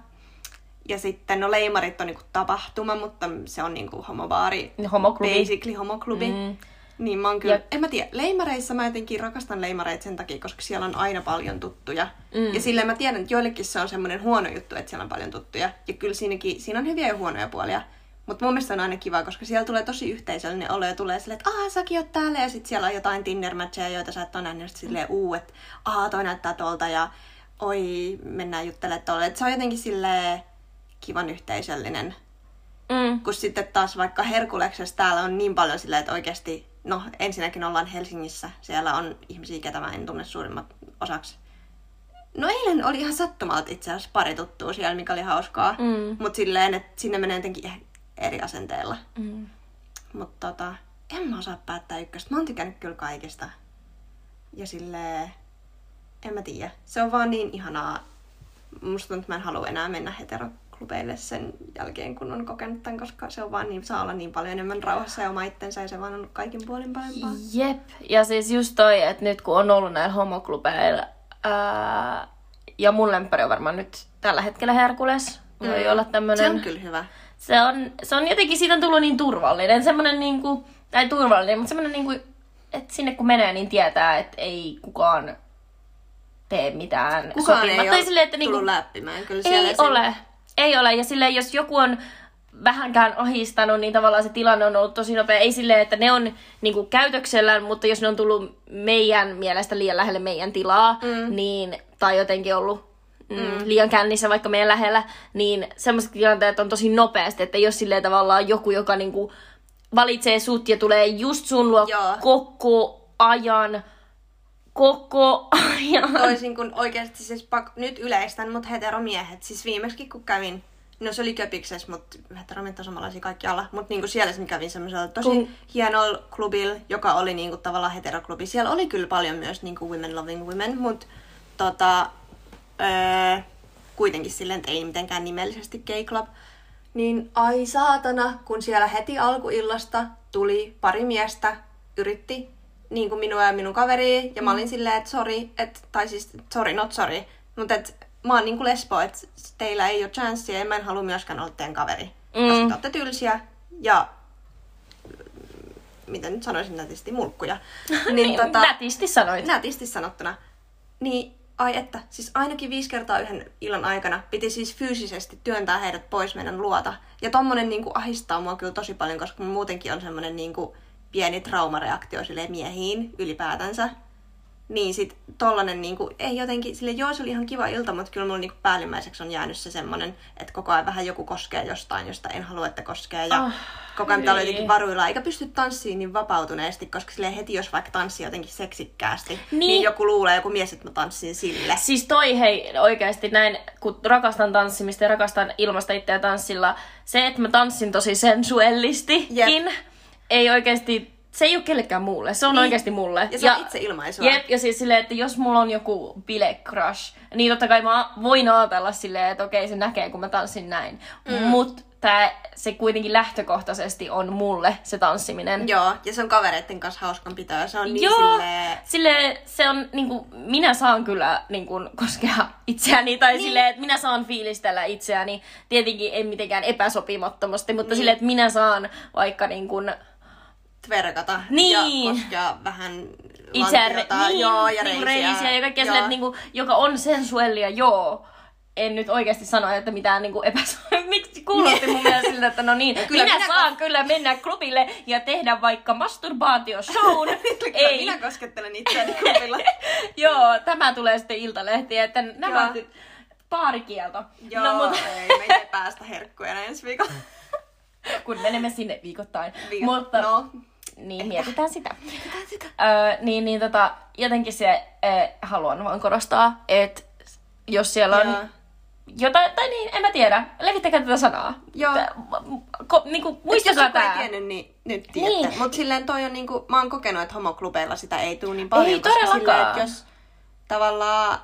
Ja sitten, no leimarit on niinku tapahtuma, mutta se on niinku homobaari. Homoklubi. Basically homoklubi. Mm. Niin mä oon kyllä, Ja- en mä tiedä, leimareissa mä jotenkin rakastan leimareita sen takia, koska siellä on aina paljon tuttuja. Mm. Ja silleen mä tiedän, että joillekin se on semmoinen huono juttu, että siellä on paljon tuttuja. Ja kyllä siinäkin, siinä on hyviä ja huonoja puolia. Mutta mun mielestä on aina kiva, koska siellä tulee tosi yhteisöllinen olo ja tulee silleen, että aah, säkin oot täällä. Ja sitten siellä on jotain tinder joita sä et ole nähnyt. Silleen, uu, että aah, toi näyttää tuolta ja oi, mennään juttelemaan tuolle. Et se on jotenkin silleen kivan yhteisöllinen. Mm. Kun sitten taas vaikka Herkuleksessa täällä on niin paljon silleen, että oikeasti, no ensinnäkin ollaan Helsingissä, siellä on ihmisiä, ketä mä en tunne suurimmat osaksi. No eilen oli ihan sattumalta itse asiassa pari tuttua siellä, mikä oli hauskaa. Mm. Mutta silleen, että sinne menee jotenkin eh- eri asenteella. Mm. Mutta tota, en mä osaa päättää ykköstä. Mä oon tykännyt kyllä kaikista. Ja silleen, en mä tiedä. Se on vaan niin ihanaa. Musta tuntuu, että mä en halua enää mennä heteroklubeille sen jälkeen, kun on kokenut tämän, koska se on vaan niin, saa olla niin paljon enemmän rauhassa ja oma itsensä ja se vaan on kaikin puolin parempaa. Jep. Ja siis just toi, että nyt kun on ollut näillä homoklubeilla, ää, ja mun lemppari on varmaan nyt tällä hetkellä Herkules. Voi Mm. olla tämmönen... Se on kyllä hyvä. Se on, se on jotenkin, siitä on tullut niin turvallinen, semmoinen niinku, tai turvallinen, mutta semmoinen niinku, että sinne kun menee, niin tietää, että ei kukaan tee mitään Kukaan ei sopimatta. ole silleen, että niinku, läppimään. Kyllä siellä ei sen- ole, ei ole. Ja silleen, jos joku on vähänkään ahistanut, niin tavallaan se tilanne on ollut tosi nopea. Ei silleen, että ne on niinku käytöksellään, mutta jos ne on tullut meidän mielestä liian lähelle meidän tilaa, mm. niin, tai jotenkin ollut mm. liian kännissä vaikka meidän lähellä, niin semmoiset tilanteet on tosi nopeasti, että jos silleen tavallaan joku, joka niinku valitsee sut ja tulee just sun luo Joo. koko ajan, koko ajan. Toisin kuin oikeasti siis pak- nyt yleistän, mutta heteromiehet. Siis viimeksi kun kävin, no se oli köpiksessä, mutta heteromiehet on samanlaisia kaikkialla. Mutta niinku siellä mä kävin semmoisella tosi Kun- hienolla klubilla, joka oli niinku tavallaan heteroklubi. Siellä oli kyllä paljon myös niinku women loving women, mutta tota, öö, kuitenkin silleen, että ei mitenkään nimellisesti gay club. Niin ai saatana, kun siellä heti alkuillasta tuli pari miestä, yritti niin kuin minua ja minun kaveri, ja mä olin silleen, että sorry, et, tai siis sorry, not sorry, mutta et, mä oon niin kuin lesbo, että teillä ei ole chanssia, ja mä en halua myöskään olla teidän kaveri. Mm. Mm. Koska te olette tylsiä, ja mm, miten nyt sanoisin nätisti, mulkkuja. niin, tota... Nätisti sanoit. Nätisti sanottuna. Niin, ai että, siis ainakin viisi kertaa yhden illan aikana piti siis fyysisesti työntää heidät pois meidän luota. Ja tommonen niinku ahistaa mua kyllä tosi paljon, koska muutenkin on semmonen niinku pieni traumareaktio sille miehiin ylipäätänsä. Niin sit tollanen niinku, ei jotenkin, sille joo se oli ihan kiva ilta, mutta kyllä mulla niinku päällimmäiseksi on jäänyt se semmonen, että koko ajan vähän joku koskee jostain, josta en halua, että koskee. Ja Ah, koko ajan pitää olla jotenkin varuilla, eikä pysty tanssiin niin vapautuneesti, koska sille heti jos vaikka tanssii jotenkin seksikkäästi, niin, Niin. niin joku luulee, joku mies, että mä tanssin sille. Siis toi hei oikeasti näin, kun rakastan tanssimista ja rakastan ilmasta itseä tanssilla, se, että mä tanssin tosi sensuellistikin, Jep. Ei oikeasti, se ei ole kellekään muulle, se on Niin. oikeasti mulle. Ja se on itseilmaisua. Jep, ja siis silleen, että jos mulla on joku bile crush, niin totta kai mä voin ajatella silleen, että okei se näkee, kun mä tanssin näin. Mm. Mut tää, se kuitenkin lähtökohtaisesti on mulle se tanssiminen. Joo, ja se on kavereiden kanssa hauskan pitää. Se on niin Joo, silleen... sille se on niinku, minä saan kyllä niinku, koskea itseäni tai niin. silleen, että minä saan fiilistellä itseäni. Tietenkin en mitenkään epäsopimattomasti, mutta niin. silleen, että minä saan vaikka niinku, tverkata Niin. ja koskea vähän itseä, lantiota, niin, joo, ja niinku reisiä. reisiä ja kaikkea silleen, niinku, joka on sensuellia, joo. En nyt oikeasti sano, että mitään niinku epäso- Miksi kuulosti mun mielestä siltä, että no niin, Kyllä minä, minä saan kyllä mennä klubille ja tehdä vaikka masturbaatioshown. Kyllä Minä koskettelen itseäni klubilla. Joo, tämä tulee sitten iltalehtiin, että nämä Joo. paarikielto. Joo, No, mutta ei, me ei päästä herkkuja ensi viikolla. kun menemme sinne viikoittain. Viikko- Mutta No, niin, mietitään sitä. mietitään sitä. Öö, niin, niin tota, jotenkin se äh, haluan vaan korostaa, että jos siellä on Joo. jotain, tai niin, en mä tiedä, levittäkää tätä sanaa. Joo. Tä- Ko, niinku, Jos muistakaa tää. tiennyt, niin nyt tiedätte. Niin. Mutta silleen toi on niinku, mä oon kokenut, että homoklubeilla sitä ei tule niin paljon. Ei todellakaan. silleen, että jos tavallaan,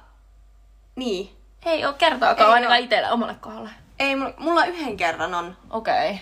niin. Ei oo kertaakaan Ei ainakaan oo. itselle omalle kohdalle. Ei, mulla- mulla yhden kerran on Okei. Okay.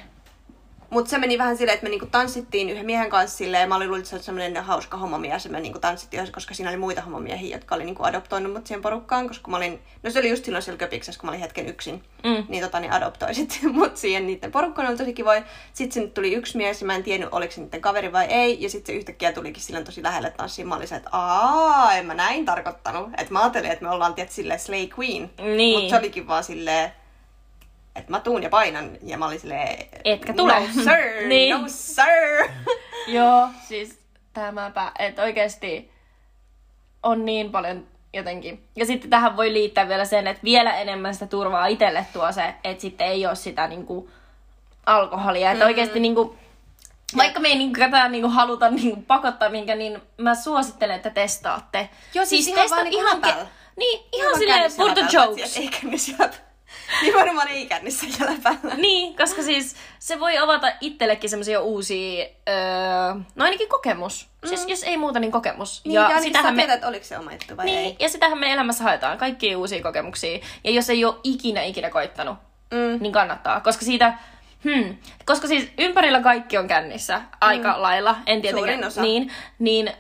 Mutta se meni vähän silleen, että me niinku tanssittiin yhden miehen kanssa silleen, mä olin luullut, että se oli semmoinen hauska homomies, ja me niinku tanssittiin yhdessä, koska siinä oli muita homomiehiä, jotka oli niinku adoptoinut mut siihen porukkaan, koska mä olin, no se oli just silloin siellä köpiksessä, kun mä olin hetken yksin, Mm. niin tota, niin adoptoisit mut siihen niiden porukkaan, oli tosi kivoja. Sitten sinne tuli yksi mies, ja mä en tiennyt, oliko se niiden kaveri vai ei, ja sitten se yhtäkkiä tulikin silloin tosi lähelle tanssiin, mä olin se, että aa, en mä näin tarkoittanut, että mä ajattelin, että me ollaan tietysti silleen slay queen, Niin. mutta se olikin vaan silleen, että mä tuun ja painan, ja mä olin silleen, Etkä tule. No sir, Niin. no sir. Joo, siis tämäpä, että oikeasti on niin paljon jotenkin. Ja sitten tähän voi liittää vielä sen, että vielä enemmän sitä turvaa itselle tuo se, että sitten ei ole sitä niinku alkoholia. Että Mm. oikeasti niinku, vaikka me ei niinku tätä niinku haluta niinku pakottaa minkä, niin mä suosittelen, että testaatte. Joo, siis ihan vaan niinku läpällä. Niin, ihan silleen for the jokes. Ei kännissä läpällä. Niin varmaan ei kännissä ja läpällä. Niin, koska siis se voi avata itsellekin semmoisia uusia, öö, no ainakin kokemus. Mm. Siis jos ei muuta, niin kokemus. Niin, ja, ja niin sitähän me, tiedät, oliko se oma juttu vai niin, ei. ja sitähän me elämässä haetaan, kaikkia uusia kokemuksia. Ja jos ei ole ikinä ikinä koittanut, Mm. niin kannattaa. Koska siitä, hmm, koska siis ympärillä kaikki on kännissä aika mm. lailla, en tietenkään. Niin, niin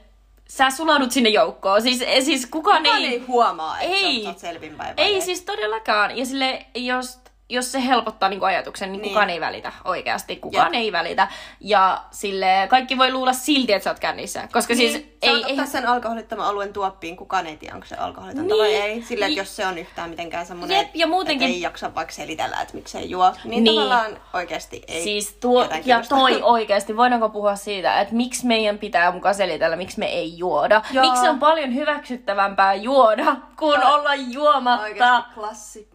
sä sulaudut sinne joukkoon. Siis, siis kukaan, Kukaan ei... ei huomaa, että Ei. sä oot selvinpäin vai Ei siis todellakaan. Ja sille, jos jos se helpottaa niin ajatuksen, niin, Niin. kukaan ei välitä oikeasti. Kukaan Jep. ei välitä. Ja sille kaikki voi luulla silti, että sä oot kännissä. Koska siis niin, ei, ei, ei, ottaa sen alkoholittoman oluen tuoppiin, kukaan ei tiedä, onko se alkoholitonta Niin. vai ei. Sillä, että Niin. jos se on yhtään mitenkään semmoinen, Jep, ja muutenkin- että ei jaksa vaikka selitellä, että miksei juo, niin, Niin. tavallaan oikeasti ei Siis tuo, ja toi oikeasti, voidaanko puhua siitä, että miksi meidän pitää mukaan selitellä, miksi me ei juoda. Joo. Miksi on paljon hyväksyttävämpää juoda, kuin Toi- olla juomatta. Oikeasti klassikko.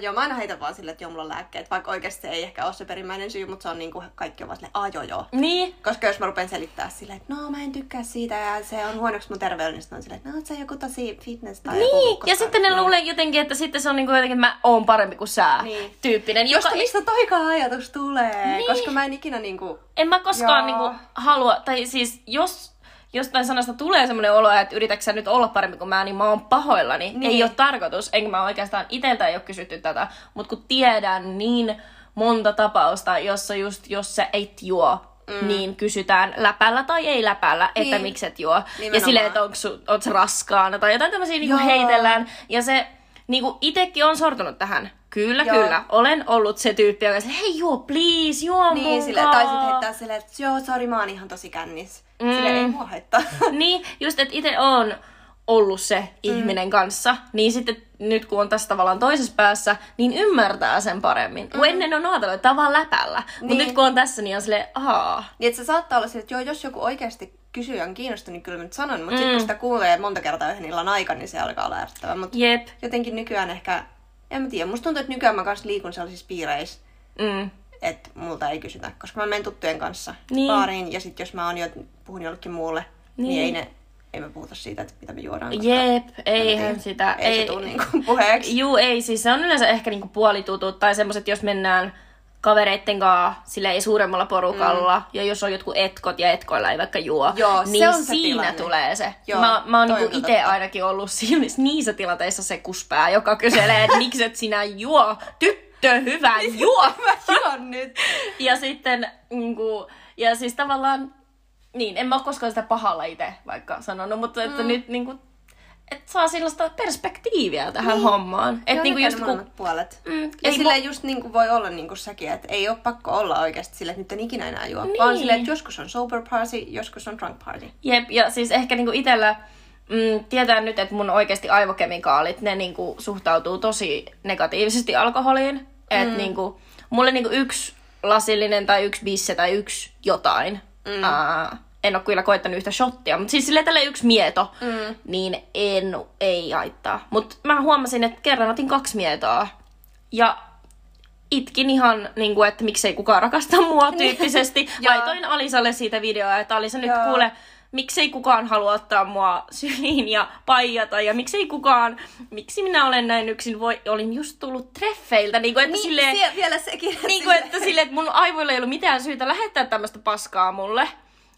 Joo, mä aina heitän vaan sille, että joo, mulla on lääkkeet, vaikka oikeasti se ei ehkä ole se perimmäinen syy, mutta se on niinku, kaikki on vaan silleen, aah joo. Niin, Koska jos mä rupean selittää silleen, että no mä en tykkää siitä ja se on huonoksi mun terveydelle, niin on silleen, että no se on joku tosi fitness tai joku, niin. koska- ja sitten ne luulee jotenkin, että sitten se on niinku jotenkin, että mä oon parempi kuin sä Niin. tyyppinen. Joka Josta mistä toikaan ajatus tulee? Niin. Koska mä en ikinä niinku... En mä koskaan Joo. niinku halua, tai siis jos jostain sanasta tulee semmoinen olo, että yritätkö sä nyt olla parempi kuin mä, niin mä oon pahoillani. Niin. Niin. Ei ole tarkoitus, enkä mä oikeastaan iteltä ei ole kysytty tätä, mutta kun tiedän niin monta tapausta, jossa just jos sä et juo, mm. niin kysytään läpällä tai ei läpällä, että Niin. miksi et juo. Ja Nimenomaan. silleen, että onko raskaana tai jotain tämmöisiä niinku heitellään. Ja se niinku itekin on sortunut tähän. Kyllä, Joo. kyllä. Olen ollut se tyyppi, joka sanoo, hei juo, please, juo Niin, mun sille, tai sitten heittää silleen, että joo, sori, mä oon ihan tosi kännis. Mm. Sille ei mua haittaa. niin, just että itse on ollut se ihminen kanssa, niin sitten nyt kun on tässä tavallaan toisessa päässä, niin ymmärtää sen paremmin. Mm. Kun ennen on ajatellut, että vaan läpällä. Mutta Niin. nyt kun on tässä, niin on silleen, ahaa. niin, että se saattaa olla sille, että joo, jos joku oikeasti kysyy ja on kiinnostunut, niin kyllä mä nyt sanon. Mutta Mm. sitten kun sitä kuulee monta kertaa yhden illan aikana, niin se alkaa olla ärsyttävää. Mutta jotenkin nykyään ehkä, en mä tiedä, musta tuntuu, että nykyään mä kanssa liikun sellaisissa piireissä, Mm. että multa ei kysytä, koska mä menen tuttujen kanssa Niin. baariin, ja sitten jos mä oon jo, puhun jollekin muulle, niin, Niin. ei ne, ei me puhuta siitä, että mitä me juodaan. koska Jep, eihän sitä. Ei, ei se tule niinku puheeksi. Juu, ei. Siis se on yleensä ehkä niinku puolitutut tai semmoset, jos mennään kavereitten kanssa sille ei suuremmalla porukalla, mm. ja jos on jotkut etkot ja etkoilla ei vaikka juo, Joo, se niin on se siinä tilanne. tulee se. Joo, mä, mä oon niinku itse ainakin ollut siinä, niissä tilanteissa se kuspää, joka kyselee, että miksi et sinä juo, tyttö, hyvä, juo! Mä juon nyt. ja sitten, niinku, ja siis tavallaan, niin, en mä ole koskaan sitä pahalla itse vaikka sanonut, mutta että mm. nyt niinku, että saa sellaista perspektiiviä tähän niin. hommaan. Että niinku just kun... puolet. Mm, Ja ei silleen just niin kuin voi olla niin kuin säkin, että ei ole pakko olla oikeasti silleen, että nyt en ikinä enää juo. Niin. Vaan silleen, että joskus on sober party, joskus on drunk party. Jep, ja siis ehkä niinku itellä mm, tietää nyt, että mun oikeasti aivokemikaalit, ne niinku suhtautuu tosi negatiivisesti alkoholiin. Mm. Että niinku, mulle niinku yksi lasillinen tai yksi bisse tai yksi jotain. Mm. Ää, en ole kyllä koittanut yhtä shottia, mutta siis silleen tälle yksi mieto, mm. niin en, ei haittaa. Mutta mä huomasin, että kerran otin kaksi mietoa. Ja itkin ihan, niin kuin, että miksei kukaan rakasta mua tyyppisesti. Joo. Laitoin Alisalle siitä videoa, että Alisa nyt Joo. kuule, miksei kukaan halua ottaa mua syliin ja paijata ja miksei kukaan, miksi minä olen näin yksin, voi, olin just tullut treffeiltä, niin kuin, että silleen, sie- vielä sekin. niin kuin, että silleen, että mun aivoilla ei ollut mitään syytä lähettää tämmöistä paskaa mulle,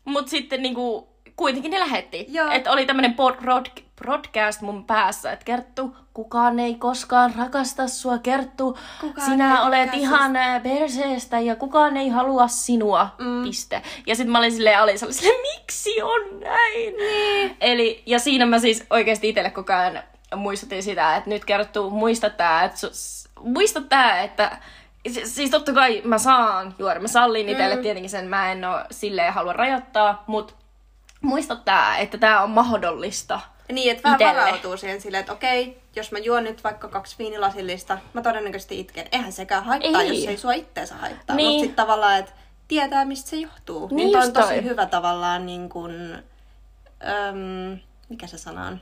mutta sitten niin kuin, kuitenkin ne lähetti. Että oli tämmöinen pod, prod, podcast mun päässä, että Kerttu, kukaan ei koskaan rakasta sua, Kerttu, Kukaan sinä olet ihan ää, perseestä ja kukaan ei halua sinua, mm. piste. Ja sitten mä olin silleen Alisalle silleen, miksi on näin? Niin. Eli, ja siinä mä siis oikeasti itselle koko ajan muistutin sitä, että nyt Kerttu, muista tää, että muista tää, että Si- Siis totta kai mä saan juoda, mä sallin itselle mm. tietenkin sen, mä en oo silleen halua rajoittaa, mutta muista tää, että tää on mahdollista. Niin, että vähän Itelle. varautuu siihen silleen, että okei, jos mä juon nyt vaikka kaksi viinilasillista, mä todennäköisesti itken. Eihän sekään haittaa, Ei. jos ei sua itteensä haittaa. Niin. Mutta sitten tavallaan, että tietää, mistä se johtuu. Niin Niin, toi on tosi toi. hyvä tavallaan niin kuin, öm, mikä se sana on?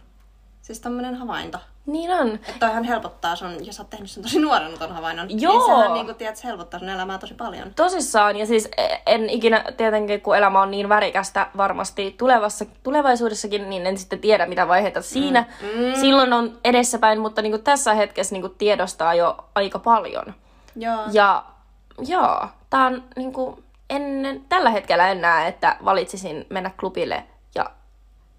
Siis tämmönen havainto. Niin on. Että toihan helpottaa sun, jos sä oot tehnyt sen tosi nuorena ton havainnon, Joo. niin sehän niin kuin, tiedät, helpottaa sun elämää tosi paljon. Tosissaan, ja siis en ikinä tietenkin, kun elämä on niin värikästä varmasti tulevassa, tulevaisuudessakin, niin en sitten tiedä mitä vaiheita siinä. Mm. Silloin on edessäpäin, mutta niin tässä hetkessä niin tiedostaa jo aika paljon. Joo. Ja joo, tää on niin kuin, en, tällä hetkellä en näe, että valitsisin mennä klubille ja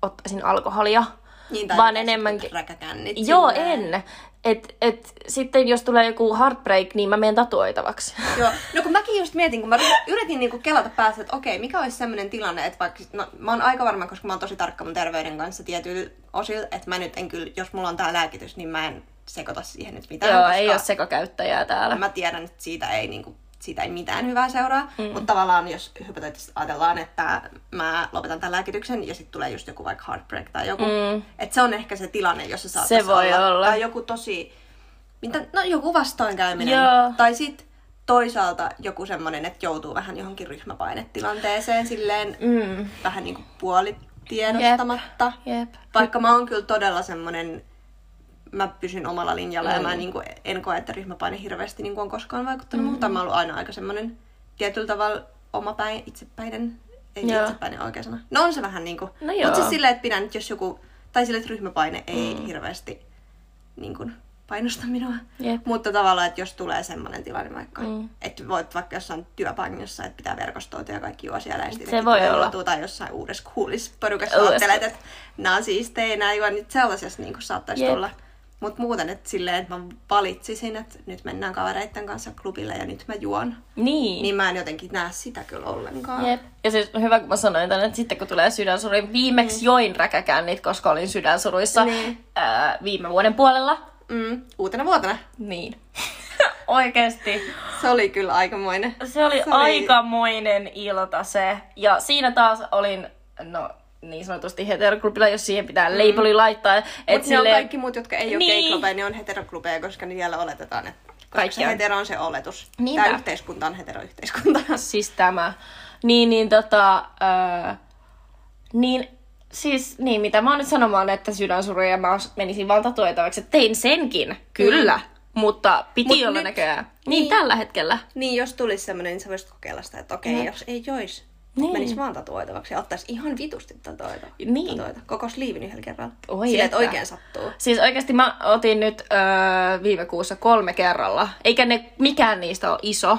ottaisin alkoholia. Niin, tai vaan enemmänkin... Räkäkännit. Joo, silleen. en. et, et, sitten jos tulee joku heartbreak, niin mä menen tatuoitavaksi. Joo. No kun mäkin just mietin, kun mä yritin niinku kelata päässä, että okei, mikä olisi sellainen tilanne, että vaikka, no mä oon aika varma, koska mä oon tosi tarkka mun terveyden kanssa tietyillä osilla, että mä nyt en kyllä, jos mulla on tää lääkitys, niin mä en sekoita siihen nyt mitään. Joo, ei ole sekokäyttäjää täällä. Mä tiedän, että siitä ei niinku siitä ei mitään hyvää seuraa. Mm. Mutta tavallaan jos hypoteettisesti ajatellaan, että mä lopetan tämän lääkityksen ja sitten tulee just joku vaikka heartbreak tai joku. Mm. Että se on ehkä se tilanne, jossa saattaisi Se voi olla. olla. Tai joku tosi, mitä, no joku vastoinkäyminen. Joo. Tai sitten toisaalta joku semmoinen, että joutuu vähän johonkin ryhmäpainetilanteeseen silleen Mm. vähän niin kuin puolitiedostamatta. Jep. Vaikka mä oon kyllä todella semmoinen, mä pysyn omalla linjalla mm. ja mä Mm. niin kuin, en koe, että ryhmäpaine hirveästi niin kuin, on koskaan vaikuttanut mm. muuta. Mä oon ollut aina aika semmoinen tietyllä tavalla omapäin, itsepäinen, ei Joo. itsepäinen oikea sana. No on se vähän niin kuin, No mutta siis silleen, että pidän, että jos joku, tai silleen, että ryhmäpaine ei mm. hirveästi niin kuin, painosta minua. Jep. Mutta tavallaan, että jos tulee semmoinen tilanne vaikka, Mm. että voit vaikka jossain työpaikassa, että pitää verkostoitua ja kaikki juo siellä ja Se voi olla. Tai jossain uudessa coolissa porukassa ajattelet, että nämä on siistejä, nämä juon, niin sellaisessa niin saattaisi Jep. tulla. Mutta muuten, että silleen, että mä valitsisin, että nyt mennään kavereitten kanssa klubille ja nyt mä juon. Niin. Niin mä en jotenkin näe sitä kyllä ollenkaan. Jep. Ja siis hyvä, kun mä sanoin tänne, että sitten kun tulee sydänsuru, viimeksi mm. join räkäkännit, koska olin sydänsuruissa Niin. ää, viime vuoden puolella. Mm, uutena vuotena. Niin. Oikeesti. Se oli kyllä aikamoinen. Se oli, Se oli aikamoinen ilta se. Ja siinä taas olin, no niin sanotusti heteroklubilla, jos siihen pitää mm. labeli laittaa. Mutta ne on kaikki muut, jotka ei ole Niin. gay-klubeja, ne on heteroklubeja, koska siellä oletetaan, että Kaikki se on. hetero on se oletus. Niinpä. Tämä yhteiskunta on heteroyhteiskunta. Siis tämä. Niin, niin tota... Öö, niin, siis niin, mitä mä oon nyt sanomaan, että sydänsuruja ja mä menisin vaan tatuoitavaksi. että Tein senkin, kyllä. Mm. Mutta piti Mut olla nyt- näköjään. Niin, niin. niin, tällä hetkellä. niin, jos tulisi semmoinen, niin sä voisit kokeilla sitä, että okei, Jep. jos ei jois, Niin. niin. menisi vaan tatuoitavaksi ja ottaisi ihan vitusti tatuoita. Niin. tatuoita. Koko sliivin yhdellä kerralla. Oi Silleen, että. oikein sattuu. Siis oikeasti mä otin nyt öö, viime kuussa kolme kerralla. Eikä ne, mikään niistä ole iso.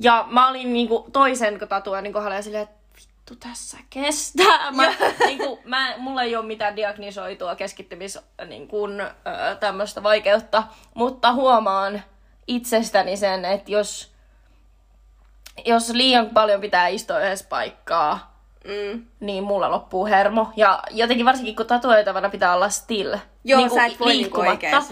Ja mä olin niinku toisen tatuoinnin kohdalla ja silleen, että vittu tässä kestää. Mä, niinku, mä, mulla ei ole mitään diagnisoitua keskittymis niinku, öö, tämmöistä vaikeutta. Mutta huomaan itsestäni sen, että jos, jos liian paljon pitää istua yhdessä paikkaa, Mm. niin mulla loppuu hermo. Ja jotenkin varsinkin kun tatuoitavana pitää olla still. Joo, Niinku sä et voi niinku liikkumatta.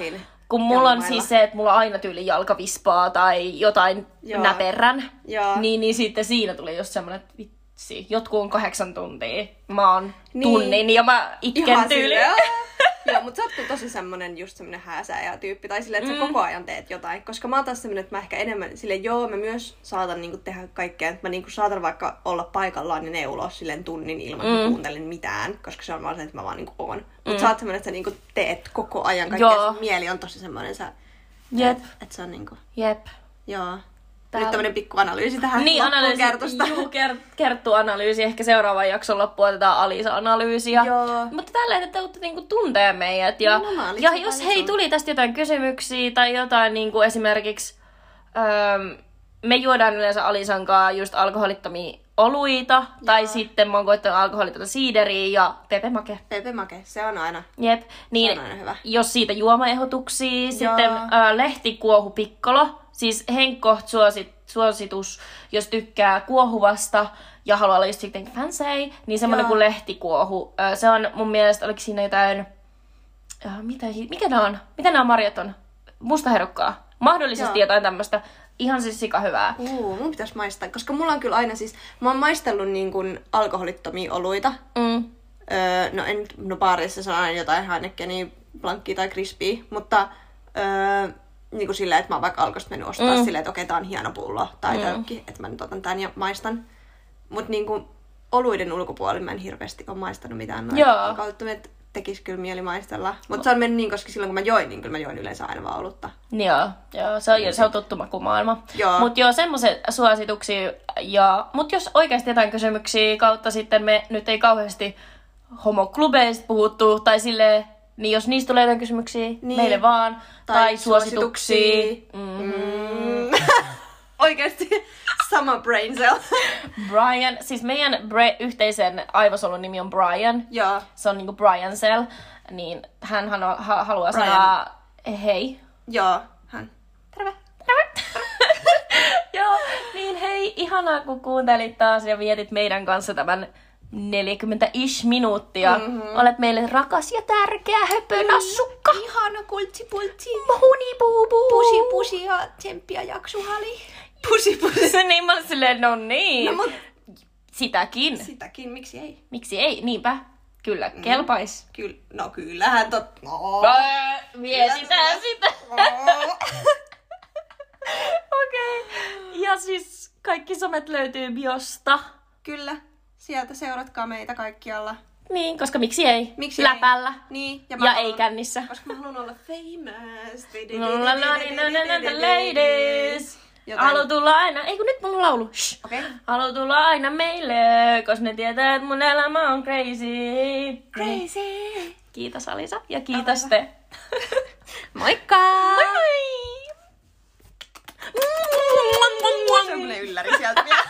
Kun mulla on siis se, että mulla on aina tyyli jalkavispaa tai jotain Joo. näperrän. Joo. Niin, niin sitten siinä tuli just semmonen, että vitsi, jotkut on kahdeksan tuntia. Mä oon Niin. niin. tunnin ja mä itken Ihan tyyli. Joo, mutta sä oot tosi semmonen just semmonen hääsääjä tyyppi. Tai silleen, että sä Mm. koko ajan teet jotain. Koska mä oon taas semmonen, että mä ehkä enemmän silleen, joo, mä myös saatan niinku tehdä kaikkea. Että mä niinku saatan vaikka olla paikallaan ja neuloa silleen tunnin ilman, että Mm. kuuntelen mitään. Koska se on vaan se, että mä vaan niinku oon. Mutta sä oot semmonen, että sä niinku teet koko ajan kaikkea. Joo. Mieli on tosi semmonen, sä, Jep, että et se on niinku, jep. joo. Täällä- Nyt tämmönen pikku analyysi tähän Niin, analyysi. kertosta. Juu, ker- kerttu-analyysi. Ehkä seuraavan jakson loppuun otetaan Alisa-analyysiä. Joo. Mutta tällä, että te olette niinku tuntee meidät. Ja, Nimenomaan, ja itse jos hei on. tuli tästä jotain kysymyksiä tai jotain niinku esimerkiksi... Öö, me juodaan yleensä Alisan kanssa just alkoholittomia oluita. Tai sitten mä oon koittanut alkoholitonta siideriä ja Pepe Make. Pepe Make, se on aina. Jep. Niin, Se on aina hyvä. jos siitä juomaehdotuksia, Joo. sitten ää, lehtikuohu pikkolo, siis henkko suosit, suositus, jos tykkää kuohuvasta ja haluaa olla just sitten fancy, niin semmoinen Joo. kuin lehtikuohu. Se on mun mielestä, oliko siinä jotain, mitä, mikä ne on? Mitä nämä marjat on? Mustaherukkaa. Mahdollisesti Joo. jotain tämmöistä. Ihan siis sika hyvää. Uu, mun pitäisi maistaa, koska mulla on kyllä aina siis, mä oon maistellut niin kuin alkoholittomia oluita. Mm. Öö, no en, no baarissa se on aina jotain Heinekenia, blankkia tai crispy, mutta öö, niin kuin silleen, että mä oon vaikka alkosta mennyt ostaa Mm. silleen, että okei, tää on hieno pullo tai Mm. tölkki, että mä nyt otan tän ja maistan. Mut niin kuin oluiden ulkopuolella mä en hirveästi ole maistanut mitään noita alkoholittomia, että tekis kyllä mieli maistella. Mutta se on mennyt niin, koska silloin kun mä join, niin kyllä mä join yleensä aina vaan olutta. Joo, joo se, on, se on tuttu makumaailma. Joo. Mutta joo, semmoiset suosituksia. Ja, mutta jos oikeasti jotain kysymyksiä kautta sitten me nyt ei kauheasti homoklubeista puhuttu, tai silleen, niin jos niistä tulee jotain kysymyksiä, Niin. meille vaan. Tai, tai suosituksia. suosituksia. Mm-hmm. Mm. Oikeesti sama brain cell. Brian, siis meidän bre- yhteisen aivosolun nimi on Brian. Joo. Se on niinku Brian Cell. Niin hän ha- haluaa Brian. sanoa hei. Joo, hän. Terve. Joo, niin hei, ihanaa kun kuuntelit taas ja vietit meidän kanssa tämän 40-ish minuuttia. Mm-hmm. Olet meille rakas ja tärkeä höpönassukka. Ihana kultsi pultsi. Huni buubu. Pusi pusi ja tsemppiä jaksuhali. pusi pusi. niin mä olin silleen, no niin. No mut Sitäkin. sitäkin, miksi ei? Miksi ei? Niinpä. Kyllä, kelpais. Kyllä, no kyllähän tot... No. Mietitään sitä. Okei. Okay. Ja siis kaikki somet löytyy biosta. Kyllä, sieltä seuratkaa meitä kaikkialla. Niin, koska miksi ei? Miksi Läpällä. ei? Niin, Ja, mä ei haluan- kännissä. Koska mä haluan olla famous. No, no, no, no, no, the ladies. Joten- Halu tulla aina, ei kun nyt mulla on laulu. Shh. Okei. Halu tulla aina meille, koska ne tietää, että mun elämä on crazy. Crazy. Kiitos Alisa ja kiitos te. Moikka! Moi moi! Semmonen ylläri sieltä vielä.